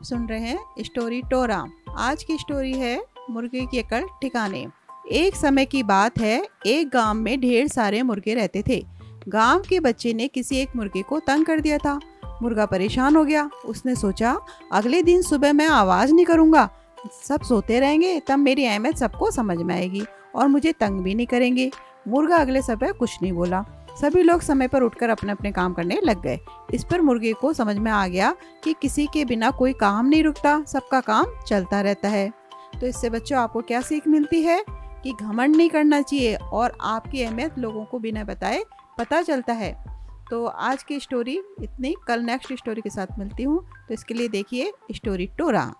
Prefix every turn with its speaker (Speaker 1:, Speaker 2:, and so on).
Speaker 1: आप सुन रहे हैं स्टोरी टोरा आज की स्टोरी है मुर्गे की अकल ठिकाने। एक समय की बात है, एक गाँव में ढेर सारे मुर्गे रहते थे। गाँव के बच्चे ने किसी एक मुर्गे को तंग कर दिया था। मुर्गा परेशान हो गया। उसने सोचा, अगले दिन सुबह मैं आवाज़ नहीं करूँगा। सब सोते रहेंगे, तब मेरी अहमियत सबको समझ में आएगी और मुझे तंग भी नहीं करेंगे। मुर्गा अगले समय कुछ नहीं बोला। सभी लोग समय पर उठकर अपने अपने काम करने लग गए। इस पर मुर्गे को समझ में आ गया कि किसी के बिना कोई काम नहीं रुकता, सबका काम चलता रहता है। तो इससे बच्चों, आपको क्या सीख मिलती है? कि घमंड नहीं करना चाहिए और आपकी अहमियत लोगों को बिना बताए पता चलता है। तो आज की स्टोरी इतनी। कल नेक्स्ट स्टोरी के साथ मिलती हूँ। तो इसके लिए देखिए स्टोरी टोरा।